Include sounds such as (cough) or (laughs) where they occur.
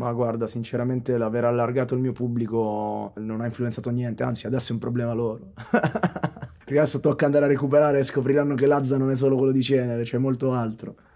Ma guarda, sinceramente l'aver allargato il mio pubblico non ha influenzato niente, anzi adesso è un problema loro. (laughs) Perché adesso tocca andare a recuperare e scopriranno che Lazza non è solo quello di Cenere, c'è molto altro.